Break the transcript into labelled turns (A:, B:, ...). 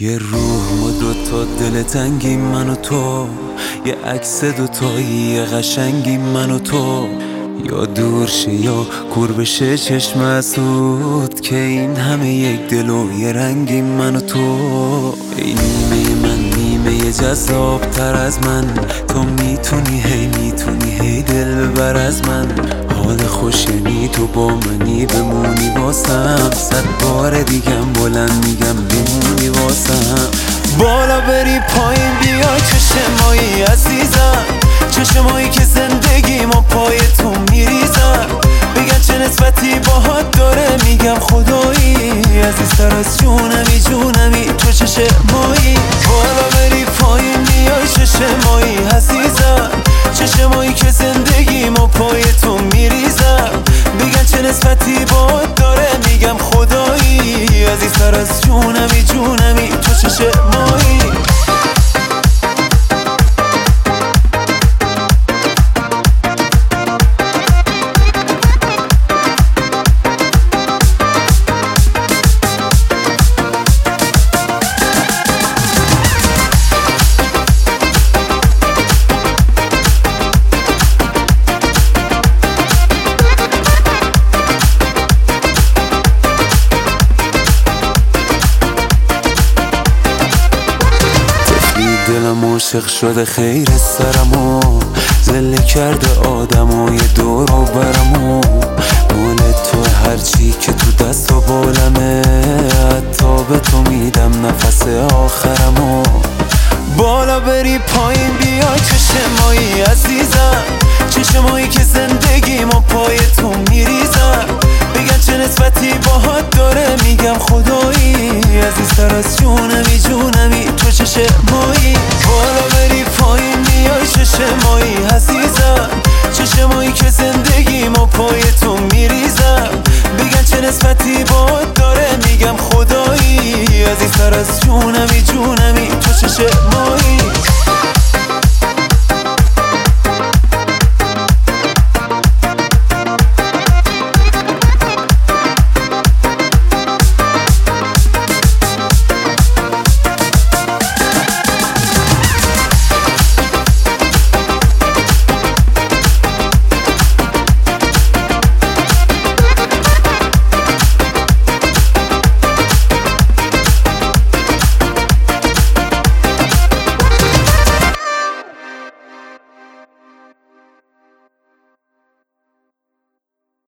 A: یه روح و دوتا دل تنگی من و تو. یه عکس دوتایی یه قشنگی من و تو. یا دور شه یا کور بشه چشم اسود که این همه یک دل و یه رنگی من و تو. ای نیمه من نیمه جذاب تر از من. تو می‌تونی هی می‌تونی هی دل ببر از من. حال خوش یعنی تو با منی بمونی واسم. صد بار دیگم بلند میگم بمونی واسم بالا بری پایین بیا چشمایی عزیزم. چشمایی که زندگیم و پای تو میریزم. بگن چه نسبتی باهات داره میگم خدایی. عزیزتر از جونمی جونمی تو چشمایی بالا بری پایین بیای چشمایی عزیزم. چشمایی که دلم عاشق شده خیر سرمو. زله کرده آدم و دور و برمو. مال تو هرچی که تو دست و بالمه. حتی به تو میدم نفس آخرمو. بالا بری پایین بیا چشمایی عزیزم. چشمایی که جونمی جونمی تو چشمایی بالا بری پایین بیای چشمایی عزیزم؟ چشمایی که زندگیم و پای تو میریزم. بگن چه نسبتی باهات داره میگم خدایی. عزیزتر از جونمی جونمی.